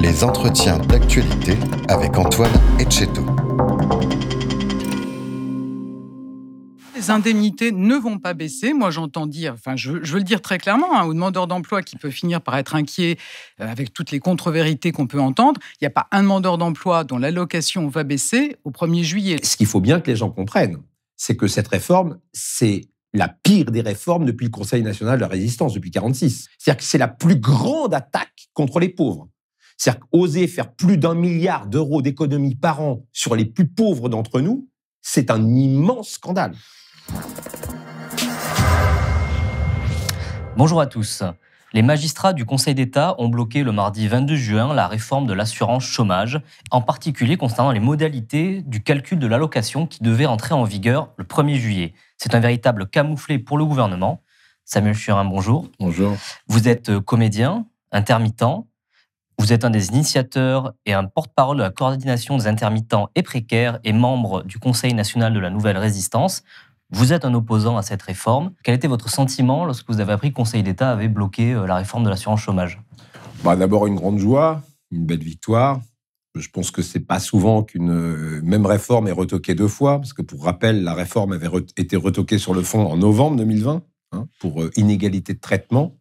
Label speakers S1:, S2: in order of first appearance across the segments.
S1: Les entretiens d'actualité avec Antoine Etcheto.
S2: Les indemnités ne vont pas baisser. Moi, j'entends dire, enfin, je, veux le dire très clairement, hein, aux demandeurs d'emploi qui peut finir par être inquiet euh, avec toutes les contre-vérités qu'on peut entendre. Il n'y a pas un demandeur d'emploi dont l'allocation va baisser au 1er juillet.
S3: Ce qu'il faut bien que les gens comprennent, c'est que cette réforme, c'est la pire des réformes depuis le Conseil national de la résistance, depuis 1946. C'est-à-dire que c'est la plus grande attaque contre les pauvres. C'est-à-dire qu'oser faire plus d'un milliard d'euros d'économies par an sur les plus pauvres d'entre nous, c'est un immense scandale.
S4: Bonjour à tous. Les magistrats du Conseil d'État ont bloqué le mardi 22 juin la réforme de l'assurance chômage, en particulier concernant les modalités du calcul de l'allocation qui devait entrer en vigueur le 1er juillet. C'est un véritable camouflet pour le gouvernement. Samuel Churin, bonjour.
S5: Bonjour.
S4: Vous êtes comédien, intermittent, vous êtes un des initiateurs et un porte-parole de la coordination des intermittents et précaires et membre du Conseil national de la Nouvelle Résistance. Vous êtes un opposant à cette réforme. Quel était votre sentiment lorsque vous avez appris que le Conseil d'État avait bloqué euh, la réforme de l'assurance chômage?
S3: Bah, D'abord une grande joie, une belle victoire. Je pense que c'est pas souvent qu'une euh, même réforme est retoquée deux fois, parce que pour rappel, la réforme avait été retoquée sur le fond en novembre 2020 hein, pour euh, inégalité de traitement.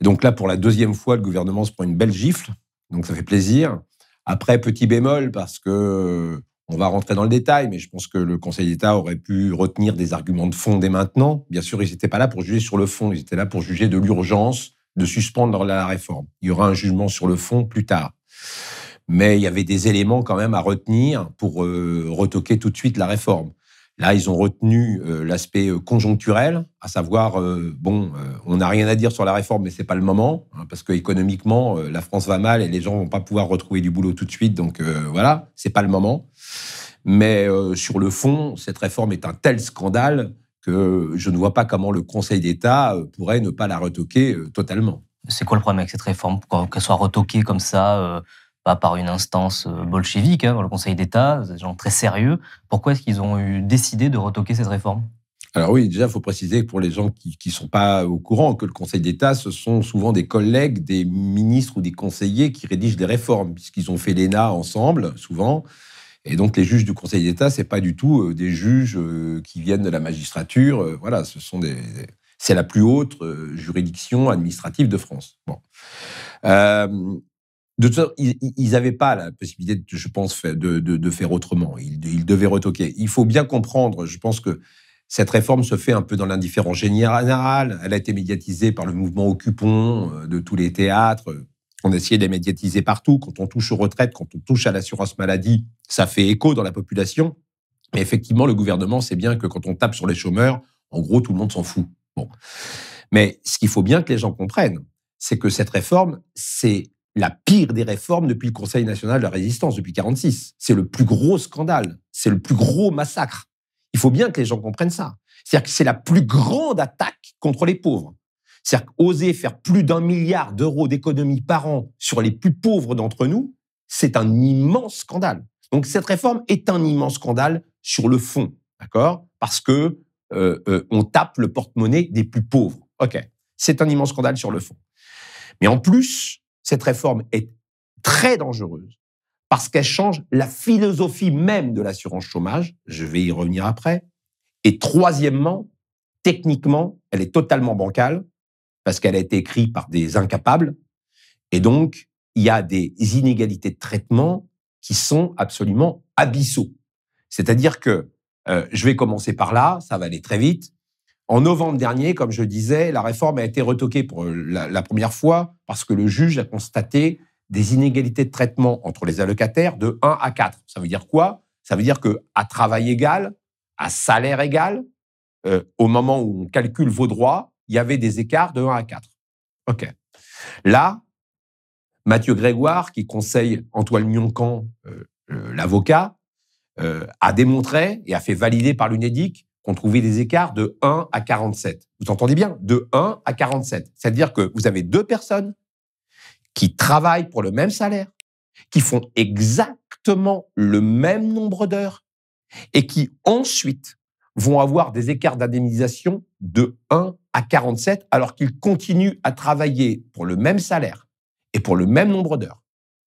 S3: Et donc là, pour la deuxième fois, le gouvernement se prend une belle gifle. Donc ça fait plaisir. Après, petit bémol, parce que on va rentrer dans le détail, mais je pense que le Conseil d'État aurait pu retenir des arguments de fond dès maintenant. Bien sûr, ils n'étaient pas là pour juger sur le fond, ils étaient là pour juger de l'urgence de suspendre la réforme. Il y aura un jugement sur le fond plus tard. Mais il y avait des éléments quand même à retenir pour euh, retoquer tout de suite la réforme. Là, ils ont retenu euh, l'aspect euh, conjoncturel, à savoir, euh, bon, on n'a rien à dire sur la réforme, mais c'est pas le moment, hein, parce que économiquement, la France va mal et les gens vont pas pouvoir retrouver du boulot tout de suite, donc voilà, c'est pas le moment. Mais sur le fond, cette réforme est un tel scandale que je ne vois pas comment le Conseil d'État pourrait ne pas la retoquer totalement.
S4: C'est quoi le problème avec cette réforme? Qu'elle soit retoquée comme ça pas par une instance euh, bolchevique, hein, le Conseil d'État, des gens très sérieux. Pourquoi est-ce qu'ils ont eu décidé de retoquer cette réforme?
S3: Alors oui, déjà, il faut préciser pour les gens qui ne sont pas au courant que le Conseil d'État, ce sont souvent des collègues, des ministres ou des conseillers qui rédigent des réformes, puisqu'ils ont fait l'ENA ensemble, souvent. Et donc, les juges du Conseil d'État, c'est pas du tout euh, des juges euh, qui viennent de la magistrature. Voilà, ce sont c'est la plus haute juridiction administrative de France. Bon. De toute façon, ils n'avaient pas la possibilité, je pense, de, faire autrement. Ils, devaient retoquer. Il faut bien comprendre, je pense que cette réforme se fait un peu dans l'indifférence générale. Elle a été médiatisée par le mouvement Occupons euh, de tous les théâtres. On a essayé de la médiatiser partout. Quand on touche aux retraites, quand on touche à l'assurance maladie, ça fait écho dans la population. Mais effectivement, le gouvernement sait bien que quand on tape sur les chômeurs, en gros, tout le monde s'en fout. Bon. Mais ce qu'il faut bien que les gens comprennent, c'est que cette réforme, c'est la pire des réformes depuis le Conseil national de la résistance, depuis 1946. C'est le plus gros scandale, c'est le plus gros massacre. Il faut bien que les gens comprennent ça. C'est-à-dire que c'est la plus grande attaque contre les pauvres. C'est-à-dire qu'oser faire plus d'un milliard d'euros d'économies par an sur les plus pauvres d'entre nous, c'est un immense scandale. Donc cette réforme est un immense scandale sur le fond, d'accord? Parce que euh, euh, on tape le porte-monnaie des plus pauvres. Ok, c'est un immense scandale sur le fond. Mais en plus, cette réforme est très dangereuse parce qu'elle change la philosophie même de l'assurance chômage. Je vais y revenir après. Et troisièmement, techniquement, elle est totalement bancale parce qu'elle a été écrite par des incapables. Et donc, il y a des inégalités de traitement qui sont absolument abyssaux. C'est-à-dire que, euh, je vais commencer par là, ça va aller très vite. En novembre dernier, comme je disais, la réforme a été retoquée pour la, première fois parce que le juge a constaté des inégalités de traitement entre les allocataires de 1 à 4. Ça veut dire quoi? Ça veut dire que travail égal, à salaire égal, euh, au moment où on calcule vos droits, il y avait des écarts de 1 à 4. OK. Là, Mathieu Grégoire, qui conseille Antoine Mioncan, euh, l'avocat, a démontré et a fait valider par l'UNEDIC qu'on trouvait des écarts de 1 à 47. Vous entendez bien? De 1 à 47. C'est-à-dire que vous avez deux personnes qui travaillent pour le même salaire, qui font exactement le même nombre d'heures et qui ensuite vont avoir des écarts d'indemnisation de 1 à 47 alors qu'ils continuent à travailler pour le même salaire et pour le même nombre d'heures.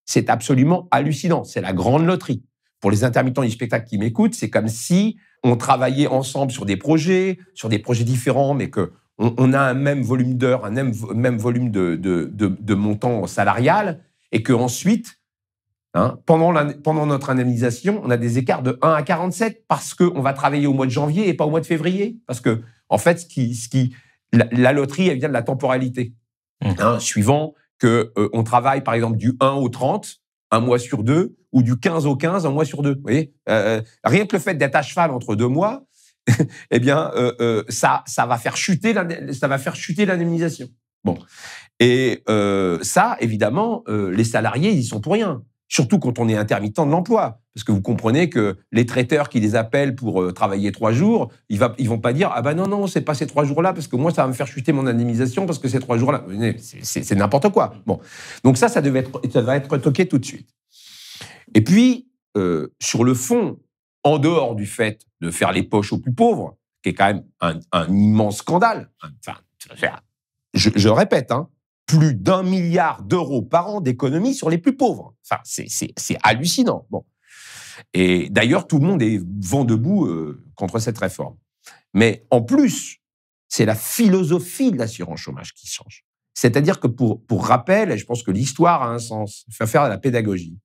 S3: C'est absolument hallucinant. C'est la grande loterie. Pour les intermittents du spectacle qui m'écoutent, c'est comme si on travaillait ensemble sur des projets, sur des projets différents, mais que on, a un même volume d'heures, un même, même volume de, de, de, montant salarial, et que ensuite, hein, pendant, pendant notre indemnisation, on a des écarts de 1 à 47 parce qu'on va travailler au mois de janvier et pas au mois de février. Parce que, en fait, ce qui, ce qui, la, loterie, elle vient de la temporalité. Mmh. Hein, suivant que euh, on travaille, par exemple, du 1 au 30, un mois sur deux, ou du 15 au 15, un mois sur deux. Vous voyez? Euh, euh, Rien que le fait d'être à cheval entre deux mois, eh bien, euh, ça, ça va faire chuter, ça va faire chuter l'indemnisation. Bon, et ça, évidemment, les salariés, ils y sont pour rien. Surtout quand on est intermittent de l'emploi, parce que vous comprenez que les traiteurs qui les appellent pour travailler trois jours, ils, va, vont pas dire ah ben non non c'est pas ces trois jours-là parce que moi ça va me faire chuter mon indemnisation parce que ces trois jours-là c'est n'importe quoi. Bon, donc ça ça devait être ça va être toqué tout de suite. Et puis, euh, sur le fond, en dehors du fait de faire les poches aux plus pauvres, qui est quand même un, immense scandale, enfin, je, je répète, hein, plus d'un milliard d'euros par an d'économies sur les plus pauvres. Enfin, c'est hallucinant. Bon. Et d'ailleurs, tout le monde est vent debout euh, contre cette réforme. Mais en plus, c'est la philosophie de l'assurance chômage qui change. C'est-à-dire que pour rappel, et je pense que l'histoire a un sens, il faut faire de la pédagogie.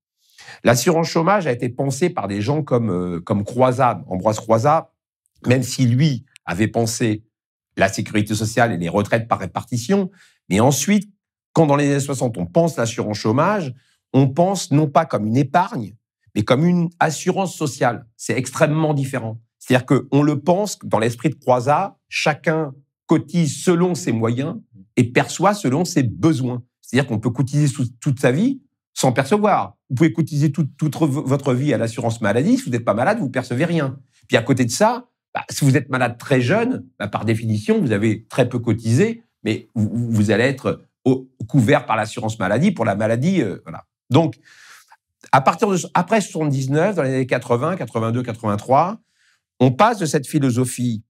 S3: L'assurance chômage a été pensée par des gens comme, euh, comme Ambroise Croizat, même si lui avait pensé la sécurité sociale et les retraites par répartition. Mais ensuite, quand dans les années 60, on pense l'assurance chômage, on pense non pas comme une épargne, mais comme une assurance sociale. C'est extrêmement différent. C'est-à-dire qu'on le pense dans l'esprit de Croizat, chacun cotise selon ses moyens et perçoit selon ses besoins. C'est-à-dire qu'on peut cotiser toute sa vie sans percevoir. Vous pouvez cotiser toute, votre vie à l'assurance maladie. Si vous n'êtes pas malade, vous ne percevez rien. Puis à côté de ça, bah, si vous êtes malade très jeune, bah, par définition, vous avez très peu cotisé, mais vous, allez être couvert par l'assurance maladie pour la maladie. Euh, voilà. Donc, à partir de après 79, dans les années 80, 82, 83, on passe de cette philosophie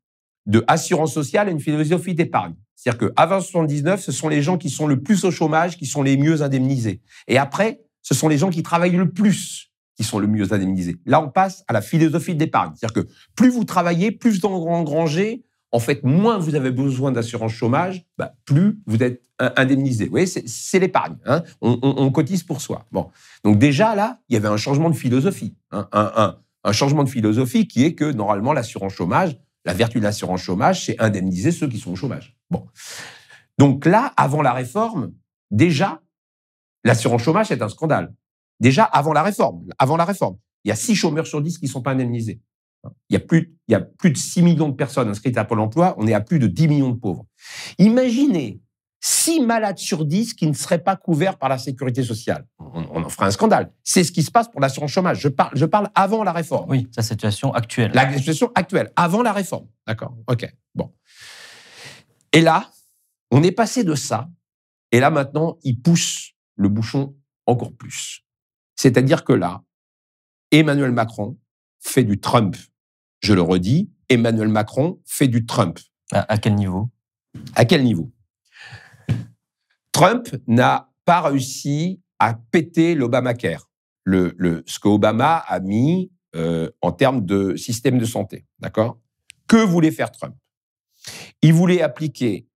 S3: de assurance sociale à une philosophie d'épargne. C'est-à-dire qu'avant 79, ce sont les gens qui sont le plus au chômage qui sont les mieux indemnisés. Et après, ce sont les gens qui travaillent le plus qui sont le mieux indemnisés. Là, on passe à la philosophie d'épargne. C'est-à-dire que plus vous travaillez, plus vous engrangez, en fait, moins vous avez besoin d'assurance chômage, bah, plus vous êtes indemnisé. Vous voyez, c'est l'épargne. Hein. on, cotise pour soi. Bon. Donc déjà, là, il y avait un changement de philosophie. Hein. un, un, changement de philosophie qui est que, normalement, l'assurance chômage, la vertu de l'assurance chômage, c'est indemniser ceux qui sont au chômage. Bon. Donc là, avant la réforme, déjà, l'assurance chômage, c'est un scandale. Déjà, avant la réforme, avant la réforme, il y a six chômeurs sur dix qui ne sont pas indemnisés. Il y, a plus, il y a plus de 6 millions de personnes inscrites à Pôle emploi, on est à plus de 10 millions de pauvres. Imaginez 6 malades sur 10 qui ne seraient pas couverts par la sécurité sociale. On, en fera un scandale. C'est ce qui se passe pour l'assurance chômage. Je parle, je parle avant la réforme.
S4: Oui, la situation actuelle.
S3: La situation actuelle, avant la réforme. D'accord OK. Bon. Et là, on est passé de ça, et là maintenant, il pousse le bouchon encore plus. C'est-à-dire que là, Emmanuel Macron fait du Trump. Je le redis, Emmanuel Macron fait du Trump.
S4: À, quel niveau?
S3: À quel niveau? Trump n'a pas réussi à péter l'Obamacare, le, le, ce que Obama a mis euh, en termes de système de santé. D'accord? Que voulait faire Trump? Il voulait appliquer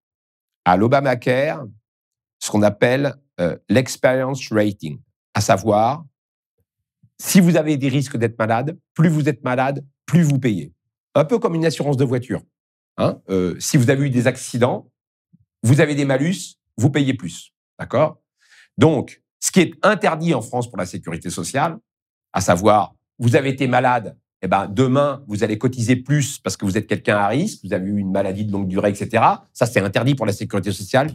S3: à l'Obamacare ce qu'on appelle euh, l'experience rating, à savoir, si vous avez des risques d'être malade, plus vous êtes malade, plus vous payez. Un peu comme une assurance de voiture. Hein euh, si vous avez eu des accidents, vous avez des malus, vous payez plus. D'accord? Donc, ce qui est interdit en France pour la sécurité sociale, à savoir, vous avez été malade, eh ben, demain, vous allez cotiser plus parce que vous êtes quelqu'un à risque, vous avez eu une maladie de longue durée, etc. Ça, c'est interdit pour la sécurité sociale.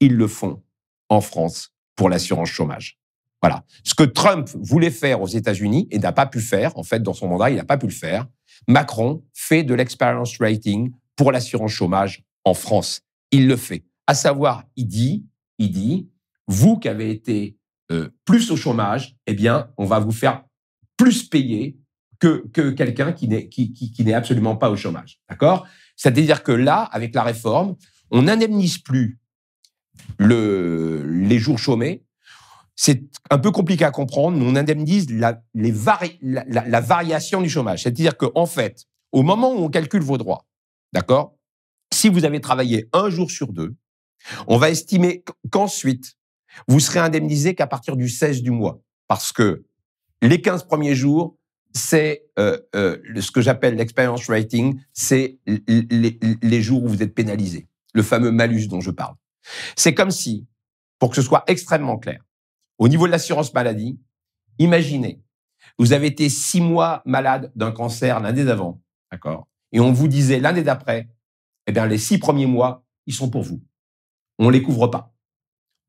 S3: Ils le font en France pour l'assurance chômage. Voilà. Ce que Trump voulait faire aux États-Unis et n'a pas pu faire, en fait, dans son mandat, il n'a pas pu le faire. Macron fait de l'experience rating pour l'assurance chômage en France. Il le fait. À savoir, il dit, il dit, vous qui avez été euh, plus au chômage, eh bien, on va vous faire plus payer que, que quelqu'un qui n'est qui, qui, absolument pas au chômage. D'accord? C'est-à-dire que là, avec la réforme, on n'indemnise plus le, les jours chômés. C'est un peu compliqué à comprendre, mais on indemnise la, les la variation du chômage. C'est-à-dire qu'en en fait, au moment où on calcule vos droits, d'accord? Si vous avez travaillé un jour sur deux, on va estimer qu'ensuite, vous serez indemnisé qu'à partir du 16 du mois. Parce que les 15 premiers jours, c'est euh, euh, ce que j'appelle l'experience rating, c'est les, les, jours où vous êtes pénalisé, le fameux malus dont je parle. C'est comme si, pour que ce soit extrêmement clair, au niveau de l'assurance maladie, imaginez, vous avez été six mois malade d'un cancer l'année d'avant, d'accord, et on vous disait l'année d'après, eh bien les six premiers mois, ils sont pour vous. On les couvre pas.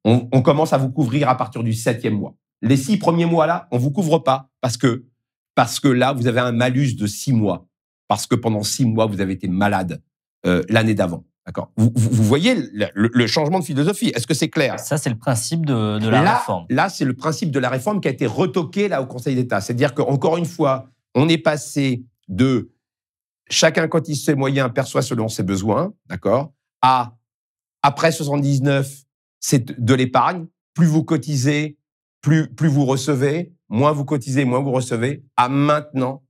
S3: On, on commence à vous couvrir à partir du septième mois. Les six premiers mois là, on vous couvre pas parce que parce que là, vous avez un malus de six mois, parce que pendant six mois, vous avez été malade euh, l'année d'avant. D'accord? Vous, vous, voyez le, le, changement de philosophie. Est-ce que c'est clair?
S4: Ça, c'est le principe de, de la
S3: là,
S4: réforme.
S3: Là, c'est le principe de la réforme qui a été retoqué là au Conseil d'État. C'est-à-dire qu'encore une fois, on est passé de chacun quand il ses moyens perçoit selon ses besoins, d'accord, à après 79, c'est de l'épargne. Plus vous cotisez, plus, plus vous recevez moins vous cotisez, moins vous recevez, à maintenant,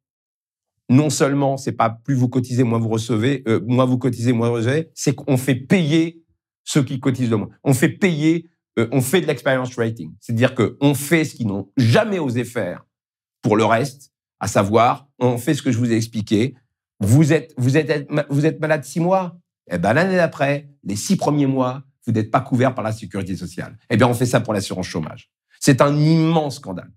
S3: non seulement c'est pas plus vous cotisez, moins vous recevez, euh, moins vous cotisez, moins vous recevez, c'est qu'on fait payer ceux qui cotisent le moins. On fait payer, euh, on fait de l'experience rating. C'est-à-dire qu'on fait ce qu'ils n'ont jamais osé faire pour le reste, à savoir, on fait ce que je vous ai expliqué. Vous êtes, vous êtes, vous êtes malade six mois. Eh ben, l'année d'après, les six premiers mois, vous n'êtes pas couvert par la sécurité sociale. Eh bien, on fait ça pour l'assurance chômage. C'est un immense scandale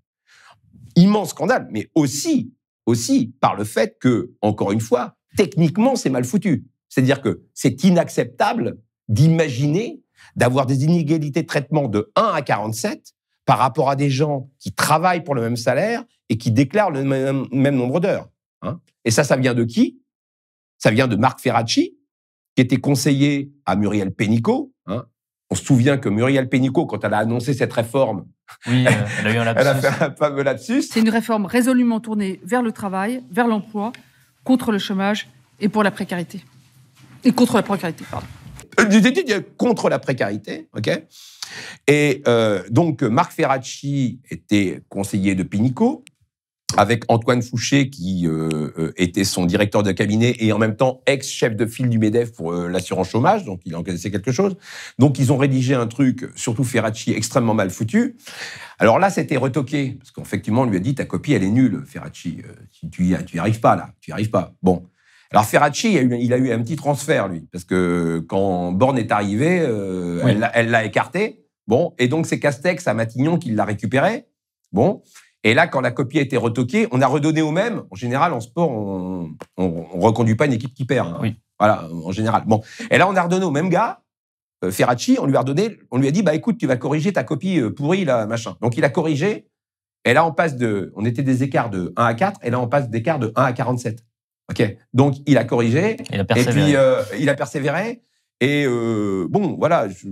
S3: immense scandale, mais aussi, aussi par le fait que, encore une fois, techniquement, c'est mal foutu. C'est-à-dire que c'est inacceptable d'imaginer d'avoir des inégalités de traitement de 1 à 47 par rapport à des gens qui travaillent pour le même salaire et qui déclarent le même, nombre d'heures. Hein. Et ça, ça vient de qui? Ça vient de Marc Ferracci, qui était conseiller à Muriel Pénicaud. Hein. On se souvient que Muriel Pénicaud, quand elle a annoncé cette réforme,
S4: oui, euh, elle a eu un lapsus.
S3: elle a fait un fameux lapsus.
S5: C'est une réforme résolument tournée vers le travail, vers l'emploi, contre le chômage et pour la précarité. Et contre la précarité, pardon.
S3: Euh, contre la précarité, ok? Et euh, donc, Marc Ferracci était conseiller de Pinico avec Antoine Fouché qui euh, euh, était son directeur de cabinet et en même temps ex-chef de file du MEDEF pour euh, l'assurance chômage, donc il en connaissait quelque chose. Donc ils ont rédigé un truc, surtout Ferracci, extrêmement mal foutu. Alors là, c'était retoqué, parce qu'effectivement, on lui a dit, ta copie, elle est nulle, Ferracci, tu n'y tu y arrives pas là, tu y arrives pas. Bon. Alors Ferracci, il a, eu, il a eu un petit transfert, lui, parce que quand Borne est arrivé, oui. elle l'a écarté. Bon, et donc c'est Castex à Matignon qui l'a récupéré. Bon, et là, quand la copie a été retoquée, on a redonné au même. En général, en sport, on ne reconduit pas une équipe qui perd. Hein.
S4: Oui.
S3: Voilà, en général. Bon. Et là, on a redonné au même gars, euh, Ferracci, on lui a redonné, on lui a dit, bah écoute, tu vas corriger ta copie euh, pourrie, là, machin. Donc, il a corrigé. Et là, on passe de, on était des écarts de 1 à 4, et là, on passe d'écarts de 1 à 47. OK. Donc, il a corrigé.
S4: Il a
S3: et puis, euh, il a persévéré. Et euh, bon, voilà. Je,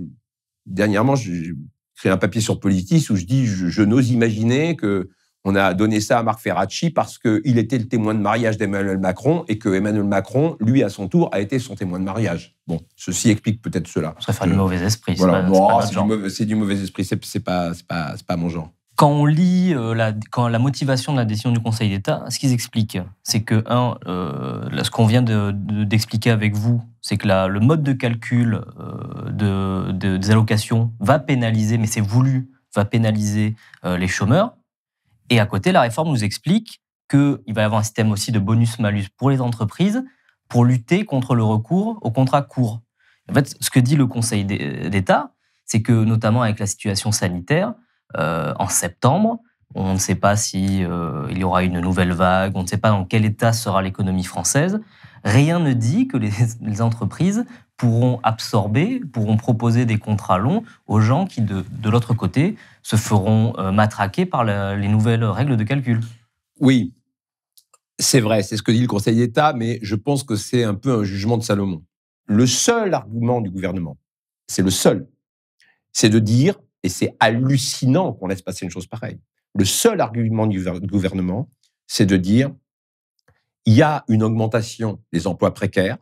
S3: dernièrement, j'ai créé un papier sur Politis où je dis, je, je n'ose imaginer que on a donné ça à Marc Ferracci parce qu'il était le témoin de mariage d'Emmanuel Macron et que Emmanuel Macron, lui, à son tour, a été son témoin de mariage. Bon, ceci explique peut-être cela.
S4: Ça fait du mauvais esprit.
S3: Voilà. C'est du, mauvais, du mauvais esprit. C'est pas, pas, pas mon genre.
S4: Quand on lit euh, la, quand la motivation de la décision du Conseil d'État, ce qu'ils expliquent, c'est que, un, euh, ce qu'on vient d'expliquer de, avec vous, c'est que la, le mode de calcul euh, de, de, des allocations va pénaliser, mais c'est voulu, va pénaliser les chômeurs. Et à côté, la réforme nous explique qu'il va y avoir un système aussi de bonus-malus pour les entreprises pour lutter contre le recours au contrat court. En fait, ce que dit le Conseil d'État, c'est que notamment avec la situation sanitaire, euh, en septembre, on ne sait pas si euh, y aura une nouvelle vague, on ne sait pas dans quel état sera l'économie française. Rien ne dit que les, entreprises pourront absorber, pourront proposer des contrats longs aux gens qui, de, l'autre côté, se feront euh, matraquer par les nouvelles règles de calcul.
S3: Oui, c'est vrai, c'est ce que dit le Conseil d'État, mais je pense que c'est un peu un jugement de Salomon. Le seul argument du gouvernement, c'est le seul, c'est de dire, et c'est hallucinant qu'on laisse passer une chose pareille, le seul argument du gouver- gouvernement, c'est de dire, il y a une augmentation des emplois précaires.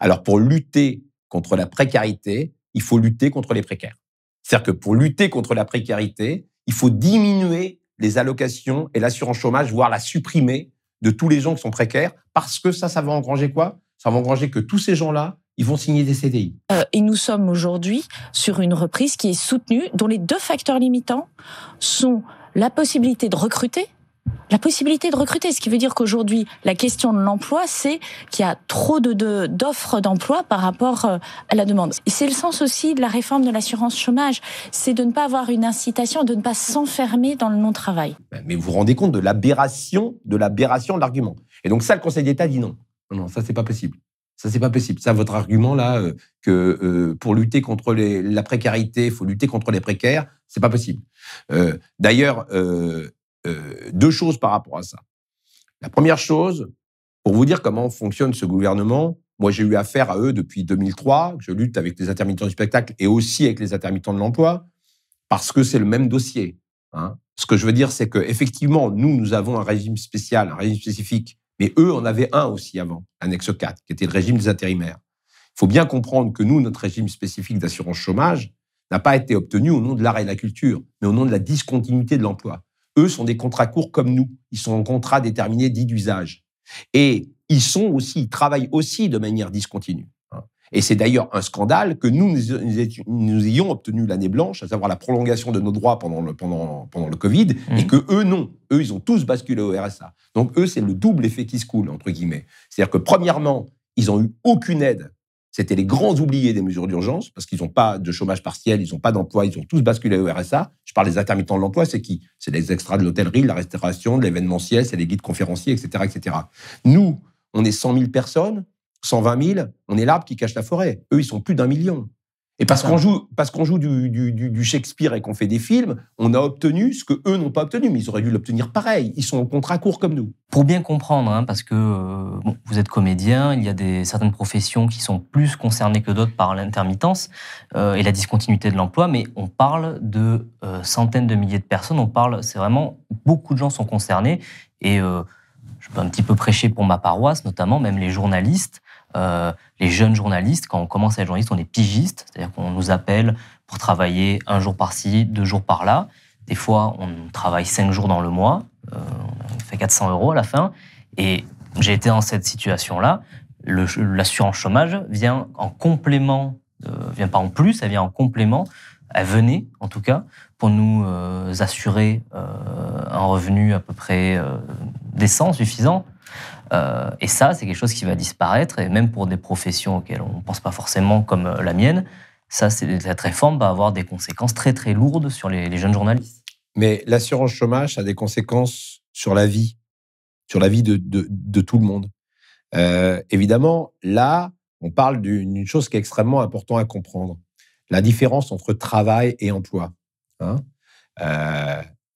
S3: Alors pour lutter contre la précarité, il faut lutter contre les précaires. C'est-à-dire que pour lutter contre la précarité, il faut diminuer les allocations et l'assurance chômage, voire la supprimer de tous les gens qui sont précaires, parce que ça, ça va engranger quoi? Ça va engranger que tous ces gens-là, ils vont signer des CDI.
S6: Euh, et nous sommes aujourd'hui sur une reprise qui est soutenue, dont les deux facteurs limitants sont la possibilité de recruter, la possibilité de recruter, ce qui veut dire qu'aujourd'hui, la question de l'emploi, c'est qu'il y a trop d'offres d'emploi par rapport euh, à la demande. C'est le sens aussi de la réforme de l'assurance chômage, c'est de ne pas avoir une incitation, de ne pas s'enfermer dans le non-travail.
S3: Mais vous vous rendez compte de l'aberration, de l'aberration de l'argument. Et donc ça, le Conseil d'État dit non. Non, non, ça c'est pas possible. Ça c'est pas possible. Ça, votre argument là, euh, que euh, pour lutter contre la précarité, il faut lutter contre les précaires, c'est pas possible. D'ailleurs, euh, deux choses par rapport à ça. La première chose, pour vous dire comment fonctionne ce gouvernement, moi j'ai eu affaire à eux depuis 2003. Je lutte avec les intermittents du spectacle et aussi avec les intermittents de l'emploi parce que c'est le même dossier. hein. Ce que je veux dire, c'est que effectivement, nous, nous avons un régime spécial, un régime spécifique, mais eux en avaient un aussi avant, annexe 4, qui était le régime des intérimaires. Il faut bien comprendre que nous, notre régime spécifique d'assurance chômage n'a pas été obtenu au nom de l'art et de la culture, mais au nom de la discontinuité de l'emploi. Eux sont des contrats courts comme nous. Ils sont en contrat déterminé dit d'usage. Et ils sont aussi, ils travaillent aussi de manière discontinue. hein. Et c'est d'ailleurs un scandale que nous, nous, ayons obtenu l'année blanche, à savoir la prolongation de nos droits pendant le, pendant, pendant le Covid, et
S4: Mhm.
S3: que eux, non. Eux, ils ont tous basculé au RSA. Donc, eux, c'est le double effet qui se coule, entre guillemets. C'est-à-dire que, premièrement, ils ont eu aucune aide. C'était les grands oubliés des mesures d'urgence, parce qu'ils n'ont pas de chômage partiel, ils n'ont pas d'emploi, ils ont tous basculé au RSA. Je parle des intermittents de l'emploi, c'est qui? C'est les extras de l'hôtellerie, de la restauration, de l'événementiel, c'est les guides conférenciers, etc., etc. Nous, on est 100 000 personnes, 120 000, on est l'arbre qui cache la forêt. Eux, ils sont plus d'un million. Et parce qu'on joue, parce qu'on joue du, du- du- du Shakespeare et qu'on fait des films, on a obtenu ce que eux n'ont pas obtenu, mais ils auraient dû l'obtenir pareil. Ils sont en contrat court comme nous.
S4: Pour bien comprendre, hein, parce que euh, bon, vous êtes comédien, il y a des, certaines professions qui sont plus concernées que d'autres par l'intermittence euh, et la discontinuité de l'emploi, mais on parle de euh, centaines de milliers de personnes, on parle, c'est vraiment, beaucoup de gens sont concernés, et je peux un petit peu prêcher pour ma paroisse, notamment même les journalistes, euh, les jeunes journalistes, quand on commence à être journaliste, on est pigiste, c'est-à-dire qu'on nous appelle pour travailler un jour par-ci, deux jours par-là, des fois on travaille cinq jours dans le mois, euh, on fait 400 euros à la fin. Et j'ai été dans cette situation-là. L'assurance chômage vient en complément, euh, vient pas en plus, elle vient en complément. Elle venait, en tout cas, pour nous euh, assurer un revenu à peu près décent, suffisant. Euh, et ça, c'est quelque chose qui va disparaître. Et même pour des professions auxquelles on ne pense pas forcément, comme euh, la mienne, ça, cette réforme va avoir des conséquences très très lourdes sur les, jeunes journalistes.
S3: Mais l'assurance chômage a des conséquences sur la vie, sur la vie de, tout le monde. Euh, évidemment, là, on parle d'une chose qui est extrêmement importante à comprendre. La différence entre travail et emploi. hein.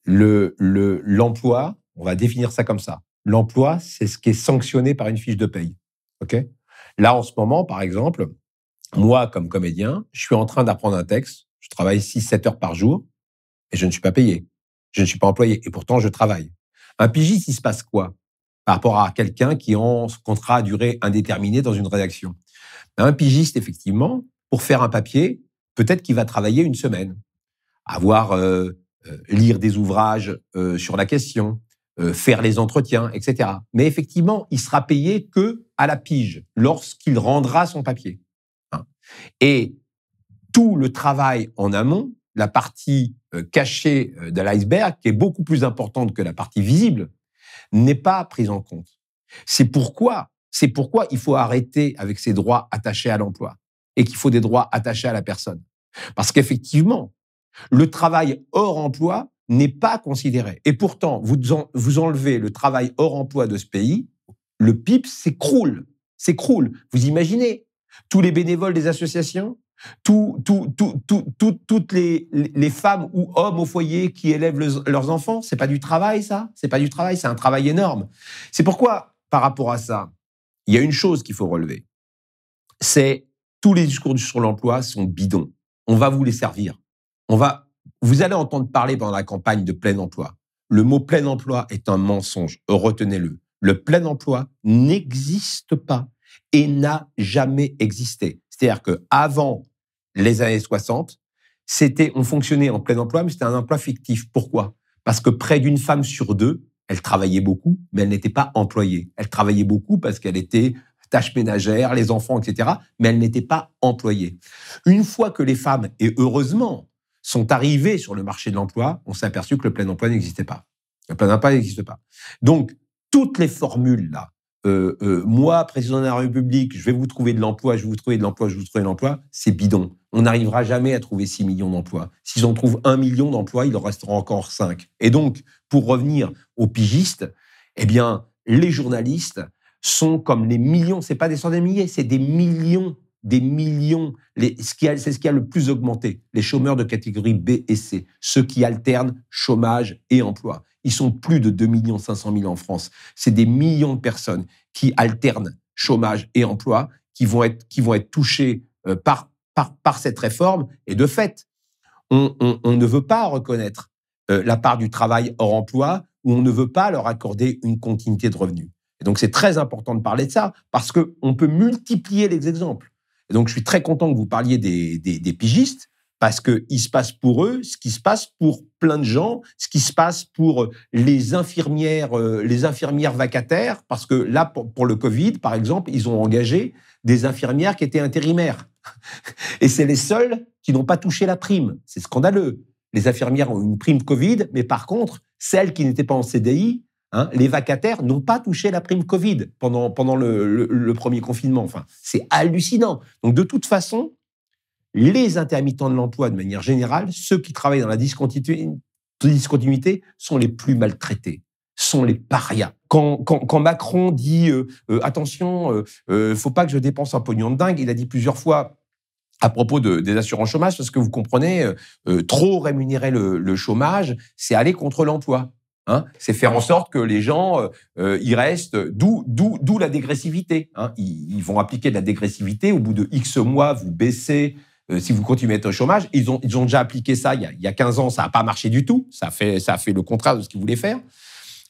S3: Le- le- L'emploi, on va définir ça comme ça. L'emploi, c'est ce qui est sanctionné par une fiche de paye. Là, en ce moment, par exemple, moi, comme comédien, je suis en train d'apprendre un texte. Je travaille 6-7 heures par jour et je ne suis pas payé. Je ne suis pas employé et pourtant je travaille. Un pigiste, il se passe quoi par rapport à quelqu'un qui est en contrat à durée indéterminée dans une rédaction? Un pigiste, effectivement, pour faire un papier, peut-être qu'il va travailler une semaine, avoir euh, euh, lire des ouvrages euh, sur la question, euh, faire les entretiens, etc. Mais effectivement, il sera payé que à la pige lorsqu'il rendra son papier. Hein. Et tout le travail en amont, la partie euh, cachée euh, de l'iceberg, qui est beaucoup plus importante que la partie visible, n'est pas prise en compte. C'est pourquoi, c'est pourquoi il faut arrêter avec ces droits attachés à l'emploi et qu'il faut des droits attachés à la personne. Parce qu'effectivement, le travail hors emploi n'est pas considéré. Et pourtant, vous, vous enlevez le travail hors emploi de ce pays, le PIB s'écroule. s'écroule. Vous imaginez tous les bénévoles des associations, tout, tout, tout, toutes les, les, femmes ou hommes au foyer qui élèvent leurs enfants, c'est pas du travail, ça C'est pas du travail, c'est un travail énorme. C'est pourquoi, par rapport à ça, il y a une chose qu'il faut relever. C'est tous les discours sur l'emploi sont bidons. On va vous les servir. On va, vous allez entendre parler pendant la campagne de plein emploi. Le mot plein emploi est un mensonge. Retenez-le. Le plein emploi n'existe pas et n'a jamais existé. C'est-à-dire que avant les années 60, c'était, on fonctionnait en plein emploi, mais c'était un emploi fictif. Pourquoi? Parce que près d'une femme sur deux, elle travaillait beaucoup, mais elle n'était pas employée. Elle travaillait beaucoup parce qu'elle était tâche ménagère, les enfants, etc., mais elle n'était pas employée. Une fois que les femmes, et heureusement, sont arrivées sur le marché de l'emploi, on s'est aperçu que le plein emploi n'existait pas. Le plein emploi n'existe pas. Donc, toutes les formules là, euh, euh, moi, président de la République, je vais vous trouver de l'emploi, je vais vous trouver de l'emploi, je vais vous trouver de l'emploi, c'est bidon. On n'arrivera jamais à trouver 6 millions d'emplois. S'ils en trouvent 1 million d'emplois, il en restera encore 5. Et donc, pour revenir aux pigistes, eh bien, les journalistes sont comme les millions, c'est pas des centaines de milliers, c'est des millions, des millions. C'est ce qui a le plus augmenté, les chômeurs de catégorie B et C, ceux qui alternent chômage et emploi. Ils sont plus de 2 500 000 en France. C'est des millions de personnes qui alternent chômage et emploi, qui vont être, touchées euh, par cette réforme. Et de fait, on, ne veut pas reconnaître euh, la part du travail hors emploi ou on ne veut pas leur accorder une continuité de revenus. Et donc, c'est très important de parler de ça parce qu'on peut multiplier les exemples. Donc, je suis très content que vous parliez des, des, des pigistes parce qu'il se passe pour eux ce qui se passe pour plein de gens, ce qui se passe pour euh, les infirmières, euh, les infirmières vacataires, parce que là, pour, le Covid, par exemple, ils ont engagé des infirmières qui étaient intérimaires. Et c'est les seuls qui n'ont pas touché la prime. C'est scandaleux. Les infirmières ont une prime Covid, mais par contre, celles qui n'étaient pas en CDI, hein, les vacataires n'ont pas touché la prime Covid pendant, pendant le premier confinement. Enfin, c'est hallucinant. Donc, de toute façon, les intermittents de l'emploi, de manière générale, ceux qui travaillent dans la discontinuité, sont les plus maltraités, sont les parias. Quand, Macron dit euh, euh, attention, euh, euh, faut pas que je dépense un pognon de dingue, il a dit plusieurs fois à propos des assurances chômage, parce que vous comprenez, trop rémunérer le, chômage, c'est aller contre l'emploi. Hein. c'est faire en sorte que les gens y restent, d'où la dégressivité. Hein. ils, vont appliquer de la dégressivité. Au bout de X mois, vous baissez euh, si vous continuez à être au chômage. Ils ont, déjà appliqué ça il y a, il y a 15 ans, ça n'a pas marché du tout. Ça fait, a fait le contraire de ce qu'ils voulaient faire.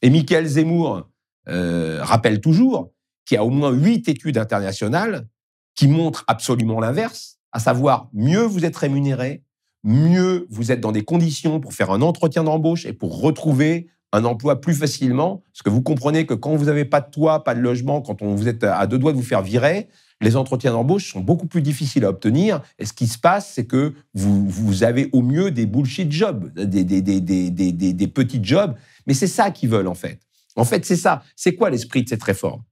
S3: Et Michael Zemmour euh, rappelle toujours qu'il y a au moins huit études internationales qui montrent absolument l'inverse, à savoir mieux vous êtes rémunéré, mieux vous êtes dans des conditions pour faire un entretien d'embauche et pour retrouver un emploi plus facilement. Parce que vous comprenez que quand vous n'avez pas de toit, pas de logement, quand on, vous êtes à deux doigts de vous faire virer, les entretiens d'embauche sont beaucoup plus difficiles à obtenir. Et ce qui se passe, c'est que vous, avez au mieux des bullshit jobs, des, des petits jobs. Mais c'est ça qu'ils veulent, en fait. En fait, c'est ça. C'est quoi l'esprit de cette réforme?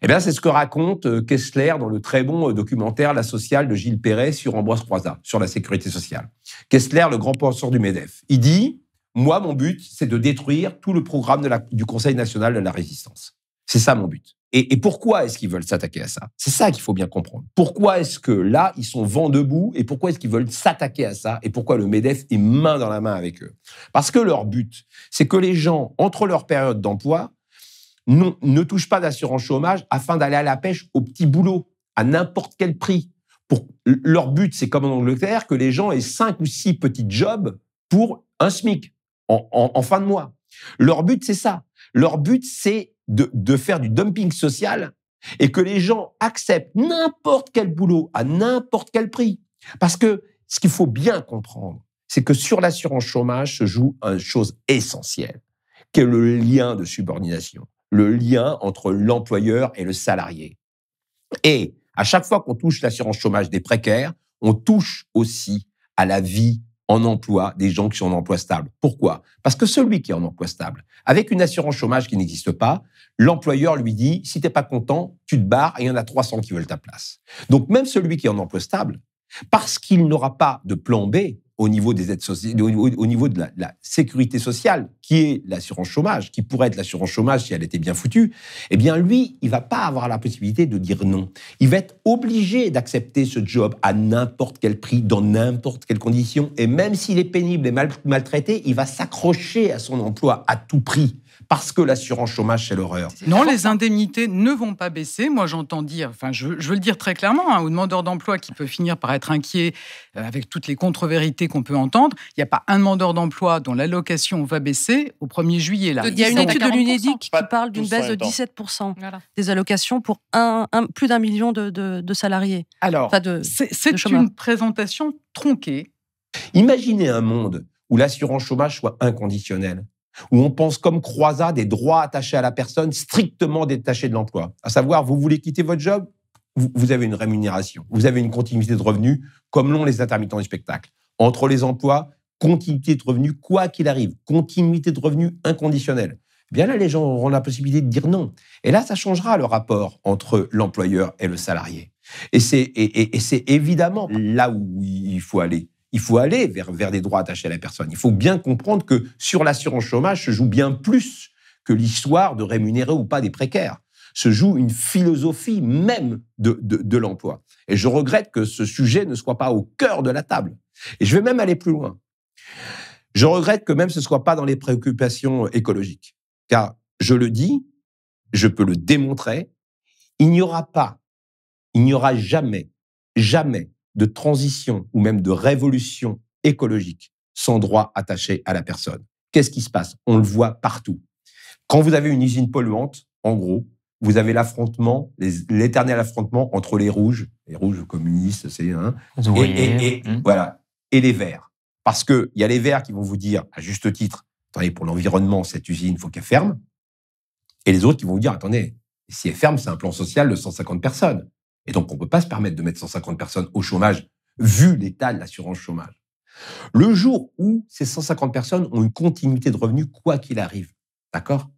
S3: Eh bien, c'est ce que raconte euh, Kessler dans le très bon euh, documentaire La sociale de Gilles Perret sur Ambroise Croizat, sur la sécurité sociale. Kessler, le grand penseur du MEDEF, il dit Moi, mon but, c'est de détruire tout le programme du Conseil national de la résistance. C'est ça mon but. Et, pourquoi est-ce qu'ils veulent s'attaquer à ça? C'est ça qu'il faut bien comprendre. Pourquoi est-ce que là, ils sont vent debout et pourquoi est-ce qu'ils veulent s'attaquer à ça et pourquoi le MEDEF est main dans la main avec eux? Parce que leur but, c'est que les gens, entre leur période d'emploi, ne touchent pas d'assurance chômage afin d'aller à la pêche au petit boulot, à n'importe quel prix. Pour, leur but, c'est comme en Angleterre, que les gens aient cinq ou six petits jobs pour un SMIC en fin de mois. Leur but, c'est ça. Leur but, c'est de, faire du dumping social et que les gens acceptent n'importe quel boulot à n'importe quel prix. Parce que ce qu'il faut bien comprendre, c'est que sur l'assurance chômage se joue une chose essentielle, qui est le lien de subordination, le lien entre l'employeur et le salarié. Et à chaque fois qu'on touche l'assurance chômage des précaires, on touche aussi à la vie en emploi des gens qui sont en emploi stable. Pourquoi? Parce que celui qui est en emploi stable, avec une assurance chômage qui n'existe pas, l'employeur lui dit si t'es pas content, tu te barres et il y en a 300 qui veulent ta place. Donc même celui qui est en emploi stable, parce qu'il n'aura pas de plan B, au niveau des aides sociales, au, au niveau de la, la sécurité sociale, qui est l'assurance chômage, qui pourrait être l'assurance chômage si elle était bien foutue, eh bien lui, il va pas avoir la possibilité de dire non. Il va être obligé d'accepter ce job à n'importe quel prix, dans n'importe quelle condition, et même s'il est pénible et mal, maltraité, il va s'accrocher à son emploi à tout prix parce que l'assurance chômage, c'est l'horreur.
S2: Non, les indemnités ne vont pas baisser. Moi, j'entends dire, enfin, je, je, veux le dire très clairement, hein, aux demandeurs d'emploi qui peut finir par être inquiet euh, avec toutes les contre-vérités qu'on peut entendre. Il n'y a pas un demandeur d'emploi dont l'allocation va baisser au 1er juillet. Là.
S7: Il y a une étude de l'UNEDIC qui parle d'une baisse de 17% voilà. des allocations pour un, un, plus d'un million de, de, de, salariés.
S2: Alors, enfin c'est une présentation tronquée.
S3: Imaginez un monde où l'assurance chômage soit inconditionnelle où on pense comme croisade des droits attachés à la personne strictement détachés de l'emploi. À savoir, vous voulez quitter votre job, vous avez une rémunération, vous avez une continuité de revenus, comme l'ont les intermittents du spectacle. Entre les emplois, continuité de revenus, quoi qu'il arrive, continuité de revenus inconditionnelle. Eh bien là, les gens auront la possibilité de dire non. Et là, ça changera le rapport entre l'employeur et le salarié. Et c'est évidemment là où il faut aller il faut aller vers, vers des droits attachés à la personne. Il faut bien comprendre que sur l'assurance chômage se joue bien plus que l'histoire de rémunérer ou pas des précaires. Se joue une philosophie même de, de, de l'emploi. Et je regrette que ce sujet ne soit pas au cœur de la table. Et je vais même aller plus loin. Je regrette que même ce ne soit pas dans les préoccupations écologiques. Car, je le dis, je peux le démontrer, il n'y aura pas, il n'y aura jamais, jamais de transition ou même de révolution écologique sans droit attaché à la personne. Qu'est-ce qui se passe? On le voit partout. Quand vous avez une usine polluante, en gros, vous avez l'affrontement, l'éternel affrontement entre les rouges, les rouges communistes, c'est un, et, et, et mmh. voilà, et les verts. Parce que il y a les verts qui vont vous dire, à juste titre, attendez, pour l'environnement, cette usine, il faut qu'elle ferme. Et les autres qui vont vous dire, attendez, si elle ferme, c'est un plan social de 150 personnes. Et donc, on ne peut pas se permettre de mettre 150 personnes au chômage, vu l'état de l'assurance chômage. Le jour où ces 150 personnes ont une continuité de revenus, quoi qu'il arrive, d'accord?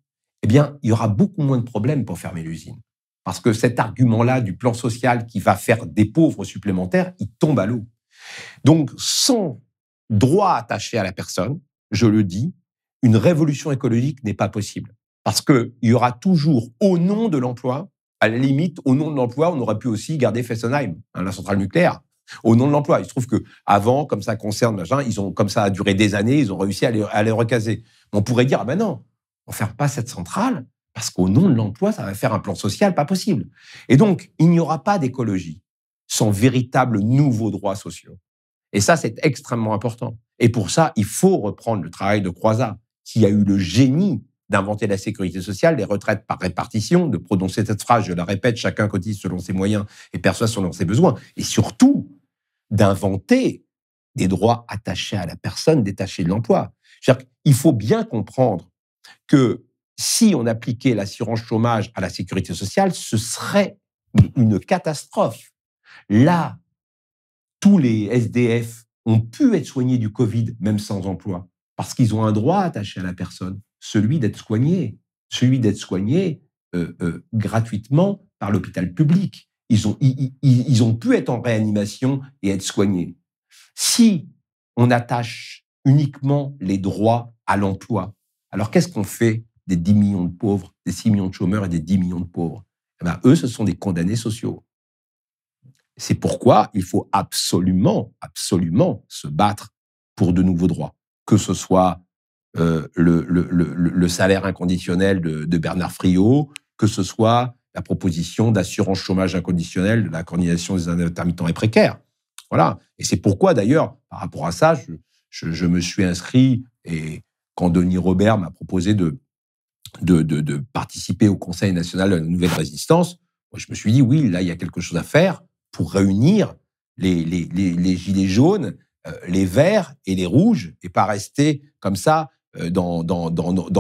S3: Eh bien, il y aura beaucoup moins de problèmes pour fermer l'usine. Parce que cet argument-là du plan social qui va faire des pauvres supplémentaires, il tombe à l'eau. Donc, sans droit attaché à la personne, je le dis, une révolution écologique n'est pas possible. Parce qu'il y aura toujours, au nom de l'emploi, à la limite, au nom de l'emploi, on aurait pu aussi garder Fessenheim, hein, la centrale nucléaire. Au nom de l'emploi. Il se trouve que avant, comme ça concerne machin, ils ont, comme ça a duré des années, ils ont réussi à les, recaser. On pourrait dire, ah ben non, on ne ferme pas cette centrale parce qu'au nom de l'emploi, ça va faire un plan social, pas possible. Et donc, il n'y aura pas d'écologie sans véritables nouveaux droits sociaux. Et ça, c'est extrêmement important. Et pour ça, il faut reprendre le travail de Croizat, qui a eu le génie d'inventer la sécurité sociale, les retraites par répartition, de prononcer cette phrase, je la répète, chacun cotise selon ses moyens et perçoit selon ses besoins, et surtout d'inventer des droits attachés à la personne détachée de l'emploi. Il faut bien comprendre que si on appliquait l'assurance chômage à la sécurité sociale, ce serait une catastrophe. Là, tous les SDF ont pu être soignés du Covid, même sans emploi, parce qu'ils ont un droit attaché à la personne celui d'être soigné, celui d'être soigné euh, euh, gratuitement par l'hôpital public. Ils ont, pu être en réanimation et être soignés. Si on attache uniquement les droits à l'emploi, alors qu'est-ce qu'on fait des 10 millions de pauvres, des 6 millions de chômeurs et des 10 millions de pauvres? Eh ben, Eux, ce sont des condamnés sociaux. C'est pourquoi il faut absolument, absolument se battre pour de nouveaux droits, que ce soit euh, le, salaire inconditionnel de, Bernard Friot, que ce soit la proposition d'assurance chômage inconditionnel de la coordination des intermittents et précaires. Voilà. Et c'est pourquoi, d'ailleurs, par rapport à ça, je, me suis inscrit et quand Denis Robert m'a proposé de, participer au Conseil national de la nouvelle résistance, je me suis dit, oui, là, il y a quelque chose à faire pour réunir les, gilets jaunes, euh, les verts et les rouges, et pas rester comme ça dans, dans,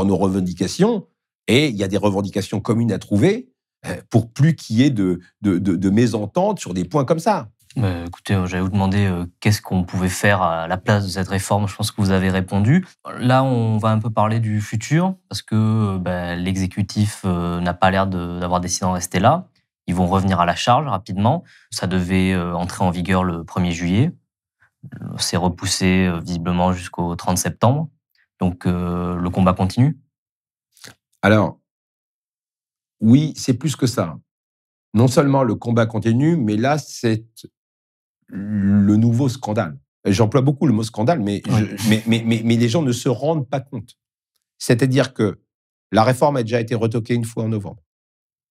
S3: nos revendications. Et il y a des revendications communes à trouver euh, pour plus qu'il y ait de, de, mésententes sur des points comme ça.
S4: Euh, écoutez, j'allais vous demander qu'est-ce qu'on pouvait faire à la place de cette réforme? Je pense que vous avez répondu. Là, on va un peu parler du futur parce que ben, l'exécutif n'a pas l'air d'avoir décidé d'en rester là. Ils vont revenir à la charge rapidement. Ça devait entrer en vigueur le 1er juillet. C'est repoussé visiblement jusqu'au 30 septembre. Donc le combat continue
S3: Alors, oui, c'est plus que ça. Non seulement le combat continue, mais là, c'est le nouveau scandale. J'emploie beaucoup le mot scandale, mais, mais, mais, mais, les gens ne se rendent pas compte. C'est-à-dire que la réforme a déjà été retoquée une fois en novembre.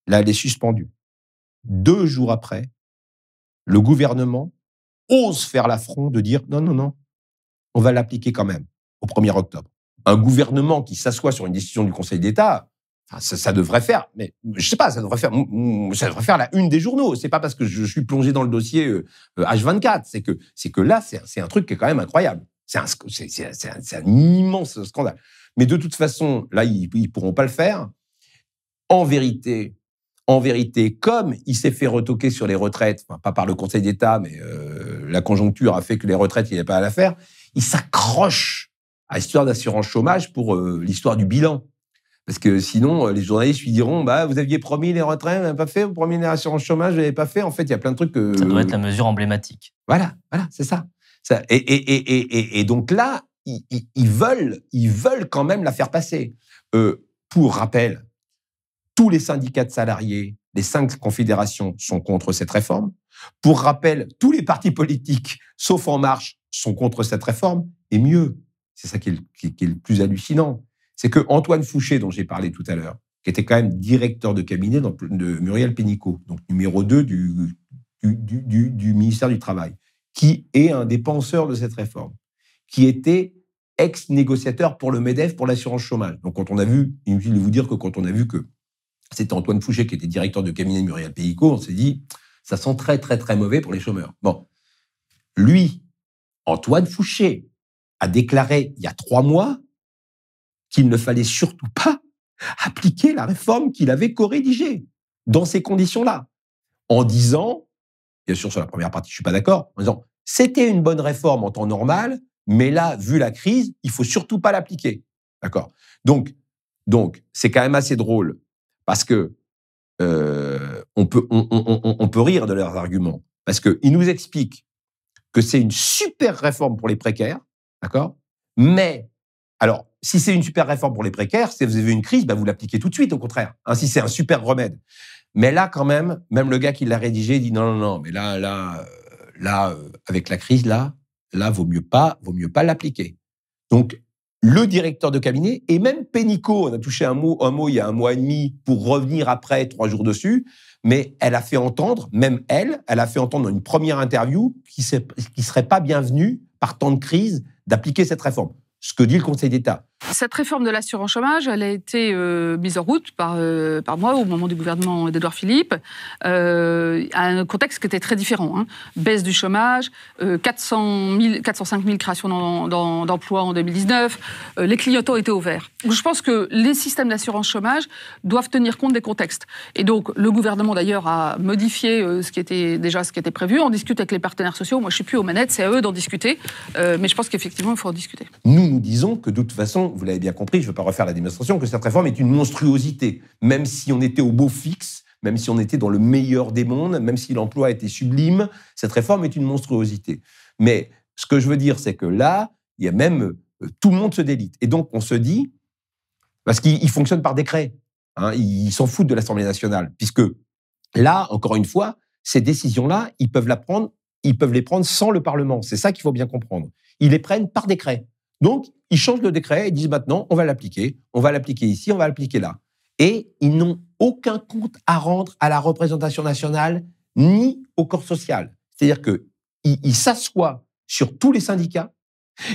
S3: Là, elle est suspendue. Deux jours après, le gouvernement ose faire l'affront de dire non, non, non, on va l'appliquer quand même au 1er octobre. Un gouvernement qui s'assoit sur une décision du Conseil d'État, ça, devrait faire, mais je sais pas, ça devrait faire, ça devrait faire la une des journaux. C'est pas parce que je suis plongé dans le dossier H24, euh, c'est que c'est que là, c'est un truc qui est quand même incroyable. C'est un, immense scandale. Mais de toute façon, là, ils, ne pourront pas le faire. En vérité, en vérité, comme il s'est fait retoquer sur les retraites, pas par le Conseil d'État, mais euh, la conjoncture a fait que les retraites, il n'y avait pas à la faire, il s'accroche à l'histoire d'assurance chômage pour euh, l'histoire du bilan. Parce que sinon, euh, les journalistes lui diront bah, Vous aviez promis les retraites, vous n'avez pas fait, vous promis l'assurance chômage, vous n'avez pas fait. En fait, il y a plein de trucs que.
S4: Ça doit être la mesure emblématique.
S3: Voilà, voilà, c'est ça. ça. Et, et, et, et, donc là, ils, ils, veulent, ils veulent quand même la faire passer. Euh, pour rappel, tous les syndicats de salariés, les cinq confédérations sont contre cette réforme. Pour rappel, tous les partis politiques, sauf En Marche, sont contre cette réforme. Et mieux, c'est ça qui est, le plus hallucinant, c'est que Antoine Fouché, dont j'ai parlé tout à l'heure, qui était quand même directeur de cabinet de Muriel Pénicaud, donc numéro 2 du, du, ministère du Travail, qui est un des penseurs de cette réforme, qui était ex-négociateur pour le MEDEF pour l'assurance chômage. Donc quand on a vu, inutile de vous dire que quand on a vu que c'était Antoine Fouché qui était directeur de cabinet de Muriel Pénicaud, on s'est dit, ça sent très très très mauvais pour les chômeurs. Bon, lui, Antoine Fouché, a déclaré il y a trois mois qu'il ne fallait surtout pas appliquer la réforme qu'il avait co-rédigée dans ces conditions-là, en disant, bien sûr sur la première partie je suis pas d'accord, en disant c'était une bonne réforme en temps normal, mais là vu la crise, il faut surtout pas l'appliquer, d'accord? Donc donc c'est quand même assez drôle parce que euh, on peut on, peut rire de leurs arguments parce qu'ils nous expliquent que c'est une super réforme pour les précaires, d'accord? Mais alors si c'est une super réforme pour les précaires, si vous avez une crise, bah, vous l'appliquez tout de suite, au contraire. Hein, si c'est un super remède. Mais là, quand même, même le gars qui l'a rédigé dit non, non, non, mais là, là, euh, là, euh, avec la crise, là, là, vaut mieux pas, vaut mieux pas l'appliquer. Donc, le directeur de cabinet et même Pénicaud, on a touché un mot, un mot il y a un mois et demi pour revenir après trois jours dessus, mais elle a fait entendre, même elle, elle a fait entendre dans une première interview qui, qui serait pas bienvenue par temps de crise d'appliquer cette réforme. Ce que dit le Conseil d'État.
S5: Cette réforme de l'assurance chômage, elle a été euh, mise en route par, euh, par moi au moment du gouvernement d'Edouard Philippe, euh, à un contexte qui était très différent. Hein. Baisse du chômage, 400 000, 405 000 créations d'emplois en 2019, les clignotants étaient ouverts. Je pense que les systèmes d'assurance chômage doivent tenir compte des contextes. Et donc, le gouvernement d'ailleurs a modifié ce qui était déjà ce qui était prévu. On discute avec les partenaires sociaux. Moi, je suis plus aux manettes, c'est à eux d'en discuter. mais je pense qu'effectivement, il faut en discuter.
S3: Nous, nous disons que de toute façon, vous l'avez bien compris, je ne veux pas refaire la démonstration, que cette réforme est une monstruosité. Même si on était au beau fixe, même si on était dans le meilleur des mondes, même si l'emploi était sublime, cette réforme est une monstruosité. Mais ce que je veux dire, c'est que là, il y a même euh, tout le monde se délite. Et donc, on se dit, parce qu'il fonctionne par décret, hein, ils s'en foutent de l'Assemblée nationale, puisque là, encore une fois, ces décisions-là, ils peuvent la prendre, ils peuvent les prendre sans le Parlement. C'est ça qu'il faut bien comprendre. Ils les prennent par décret. Donc, ils changent le décret et disent maintenant, on va l'appliquer, on va l'appliquer ici, on va l'appliquer là. Et ils n'ont aucun compte à rendre à la représentation nationale ni au corps social. C'est-à-dire qu'ils s'assoient sur tous les syndicats,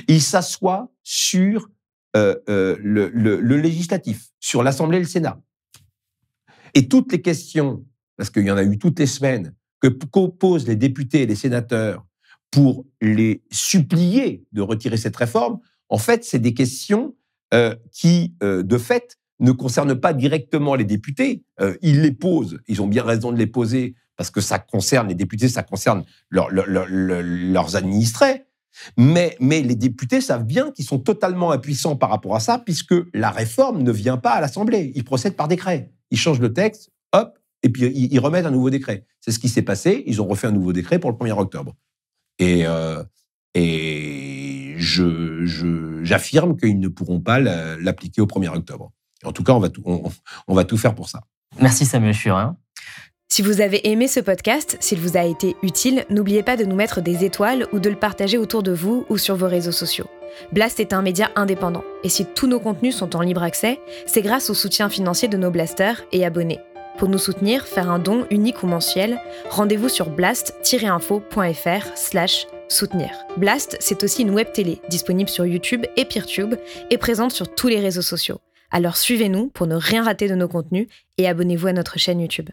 S3: ils s'assoient sur euh, euh, le, le, législatif, sur l'Assemblée et le Sénat. Et toutes les questions, parce qu'il y en a eu toutes les semaines, que posent les députés et les sénateurs pour les supplier de retirer cette réforme, en fait, c'est des questions euh, qui, euh, de fait, ne concernent pas directement les députés. Euh, ils les posent, ils ont bien raison de les poser, parce que ça concerne les députés, ça concerne leurs administrés. Mais, les députés savent bien qu'ils sont totalement impuissants par rapport à ça, puisque la réforme ne vient pas à l'Assemblée. Ils procèdent par décret. Ils changent le texte, hop, et puis ils, remettent un nouveau décret. C'est ce qui s'est passé. Ils ont refait un nouveau décret pour le 1er octobre. Et je, j'affirme qu'ils ne pourront pas l'appliquer au 1er octobre. En tout cas, on va tout, on, va tout faire pour ça.
S4: Merci Samuel Churin.
S8: Si vous avez aimé ce podcast, s'il vous a été utile, n'oubliez pas de nous mettre des étoiles ou de le partager autour de vous ou sur vos réseaux sociaux. Blast est un média indépendant, et si tous nos contenus sont en libre accès, c'est grâce au soutien financier de nos blasters et abonnés. Pour nous soutenir, faire un don unique ou mensuel, rendez-vous sur blast-info.fr slash soutenir. Blast, c'est aussi une web télé disponible sur YouTube et Peertube et présente sur tous les réseaux sociaux. Alors suivez-nous pour ne rien rater de nos contenus et abonnez-vous à notre chaîne YouTube.